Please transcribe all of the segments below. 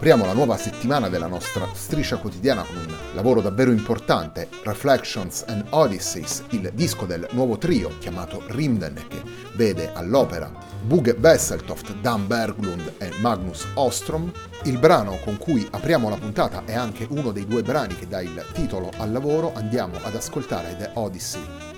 Apriamo la nuova settimana della nostra striscia quotidiana con un lavoro davvero importante, Reflections and Odysseys, il disco del nuovo trio chiamato Rimden che vede all'opera Buge Besseltoft, Dan Berglund e Magnus Ostrom. Il brano con cui apriamo la puntata è anche uno dei due brani che dà il titolo al lavoro, andiamo ad ascoltare The Odyssey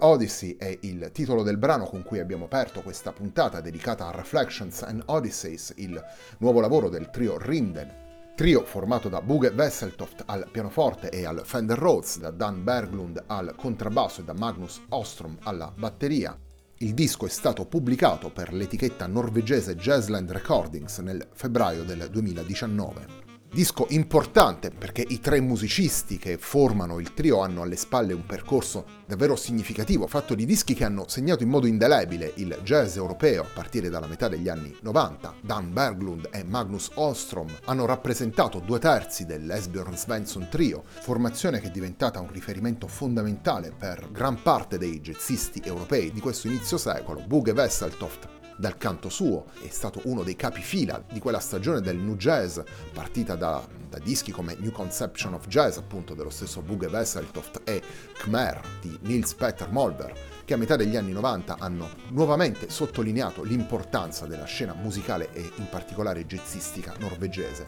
Odyssey è il titolo del brano con cui abbiamo aperto questa puntata dedicata a Reflections and Odysseys, il nuovo lavoro del trio Rinden, trio formato da Buge Wesseltoft al pianoforte e al Fender Rhodes, da Dan Berglund al contrabbasso e da Magnus Ostrom alla batteria. Il disco è stato pubblicato per l'etichetta norvegese Jazzland Recordings nel febbraio del 2019. Disco importante perché i tre musicisti che formano il trio hanno alle spalle un percorso davvero significativo, fatto di dischi che hanno segnato in modo indelebile il jazz europeo a partire dalla metà degli anni 90. Dan Berglund e Magnus Ostrom hanno rappresentato due terzi dell'Esbjörn Svensson Trio, formazione che è diventata un riferimento fondamentale per gran parte dei jazzisti europei di questo inizio secolo. Buge Wesseltoft dal canto suo, è stato uno dei capifila di quella stagione del New Jazz, partita da, da dischi come New Conception of Jazz, appunto dello stesso Buge Wesseltoft e. Khmer di Nils Peter Molber, che a metà degli anni 90 hanno nuovamente sottolineato l'importanza della scena musicale e in particolare jazzistica norvegese.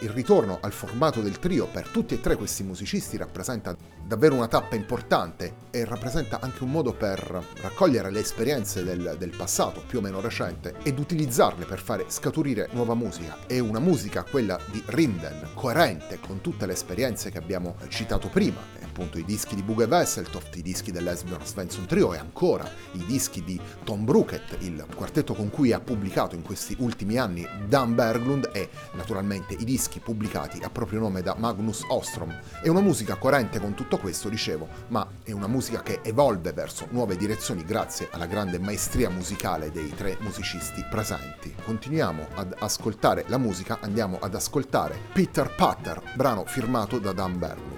Il ritorno al formato del trio per tutti e tre questi musicisti rappresenta davvero una tappa importante e rappresenta anche un modo per raccogliere le esperienze del, del passato più o meno recente ed utilizzarle per fare scaturire nuova musica. È una musica, quella di Rinden, coerente con tutte le esperienze che abbiamo citato prima, appunto i dischi di Buge Wesseltoft, i dischi dell'Esbjörn Svensson Trio e ancora i dischi di Tom Brookett, il quartetto con cui ha pubblicato in questi ultimi anni Dan Berglund e naturalmente i dischi pubblicati a proprio nome da Magnus Ostrom. È una musica coerente con tutto questo, dicevo, ma è una musica che evolve verso nuove direzioni grazie alla grande maestria musicale dei tre musicisti presenti. Continuiamo ad ascoltare la musica, andiamo ad ascoltare Peter Patter, brano firmato da Dan Berglund.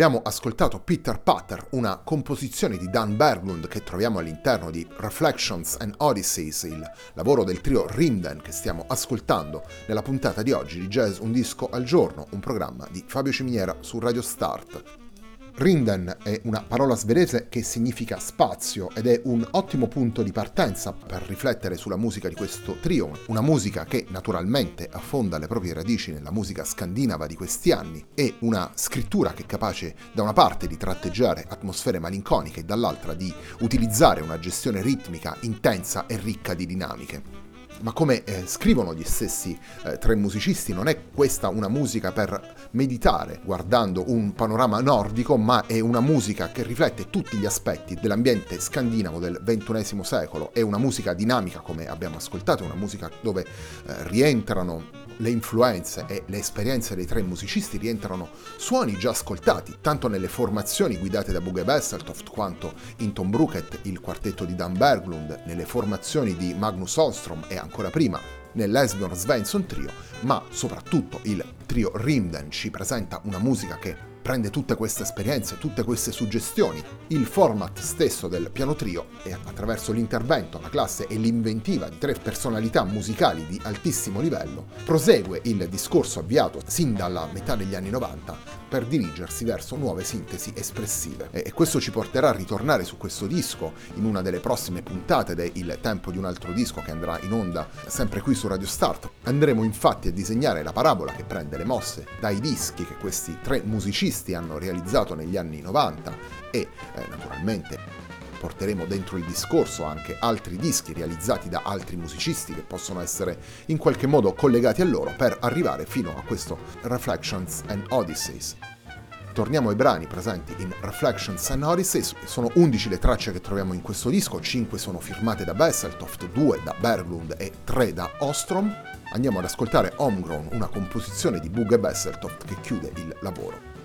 Abbiamo ascoltato Peter Patter, una composizione di Dan Berglund che troviamo all'interno di Reflections and Odysseys, il lavoro del trio Rinden che stiamo ascoltando nella puntata di oggi di Jazz Un Disco al Giorno, un programma di Fabio Ciminiera su Radio Start. Rinden è una parola svedese che significa spazio ed è un ottimo punto di partenza per riflettere sulla musica di questo trio, una musica che naturalmente affonda le proprie radici nella musica scandinava di questi anni e una scrittura che è capace da una parte di tratteggiare atmosfere malinconiche e dall'altra di utilizzare una gestione ritmica intensa e ricca di dinamiche ma come eh, scrivono gli stessi eh, tre musicisti, non è questa una musica per meditare guardando un panorama nordico, ma è una musica che riflette tutti gli aspetti dell'ambiente scandinavo del XXI secolo, è una musica dinamica come abbiamo ascoltato, è una musica dove eh, rientrano le influenze e le esperienze dei tre musicisti rientrano suoni già ascoltati, tanto nelle formazioni guidate da Buge Besseltoft quanto in Tom Brookett, il quartetto di Dan Berglund, nelle formazioni di Magnus Ostrom e ancora prima nell'Esbjörn Svensson Trio, ma soprattutto il trio Rimden ci presenta una musica che prende tutte queste esperienze, tutte queste suggestioni, il format stesso del piano trio e attraverso l'intervento, la classe e l'inventiva di tre personalità musicali di altissimo livello, prosegue il discorso avviato sin dalla metà degli anni 90 per dirigersi verso nuove sintesi espressive. E questo ci porterà a ritornare su questo disco in una delle prossime puntate del Il tempo di un altro disco che andrà in onda sempre qui su Radio Start. Andremo infatti a disegnare la parabola che prende le mosse dai dischi che questi tre musicisti hanno realizzato negli anni 90 e eh, naturalmente porteremo dentro il discorso anche altri dischi realizzati da altri musicisti che possono essere in qualche modo collegati a loro per arrivare fino a questo Reflections and Odysseys. Torniamo ai brani presenti in Reflections and Odysseys, sono 11 le tracce che troviamo in questo disco, 5 sono firmate da Besseltoft, 2 da Berglund e 3 da Ostrom. Andiamo ad ascoltare Homegrown, una composizione di Bug e Besseltoft che chiude il lavoro.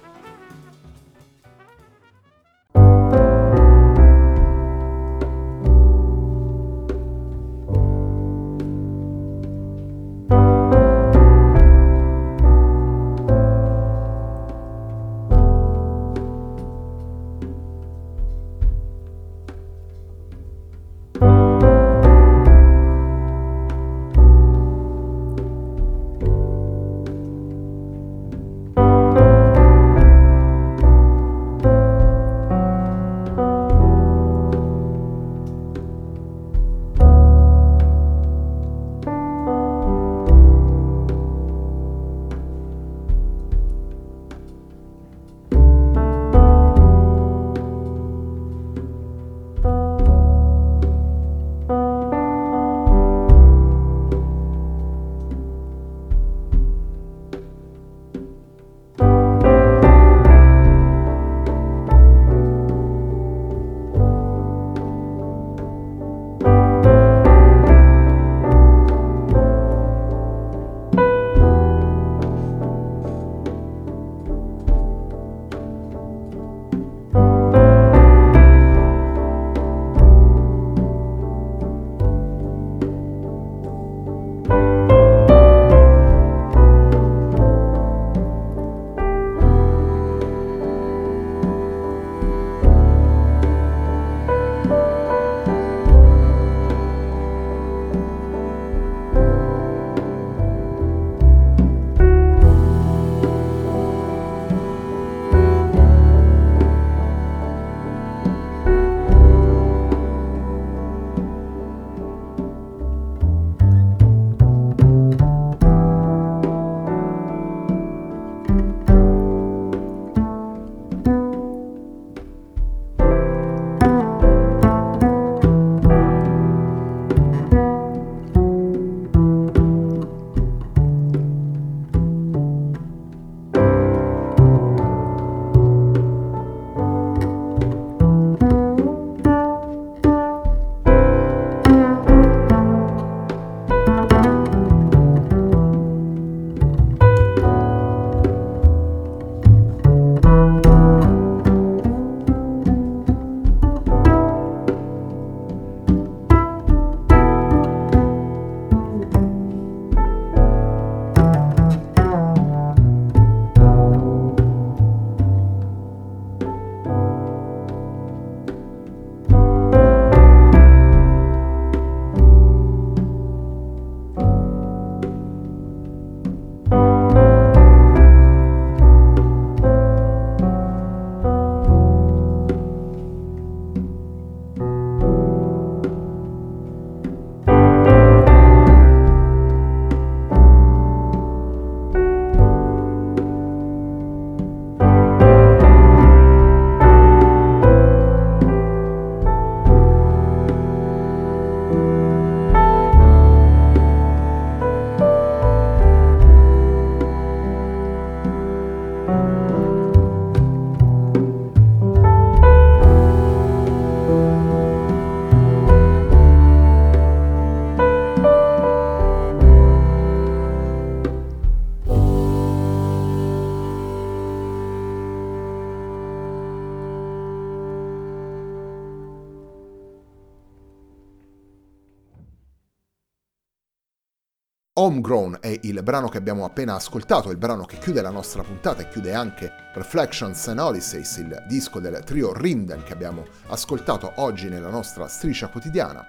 Homegrown è il brano che abbiamo appena ascoltato, il brano che chiude la nostra puntata e chiude anche Reflections and Odysseys, il disco del trio Rimden che abbiamo ascoltato oggi nella nostra striscia quotidiana.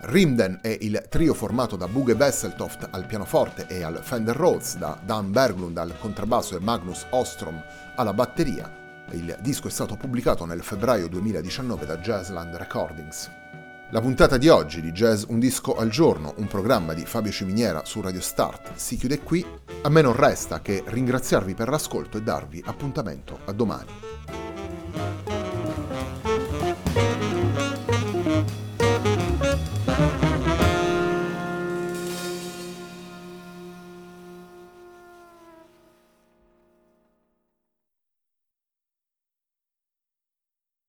Rimden è il trio formato da Buge Wesseltoft al pianoforte e al Fender Rhodes, da Dan Berglund al contrabbasso e Magnus Ostrom alla batteria. Il disco è stato pubblicato nel febbraio 2019 da Jazzland Recordings. La puntata di oggi di Jazz Un disco al giorno, un programma di Fabio Ciminiera su Radio Start, si chiude qui. A me non resta che ringraziarvi per l'ascolto e darvi appuntamento a domani.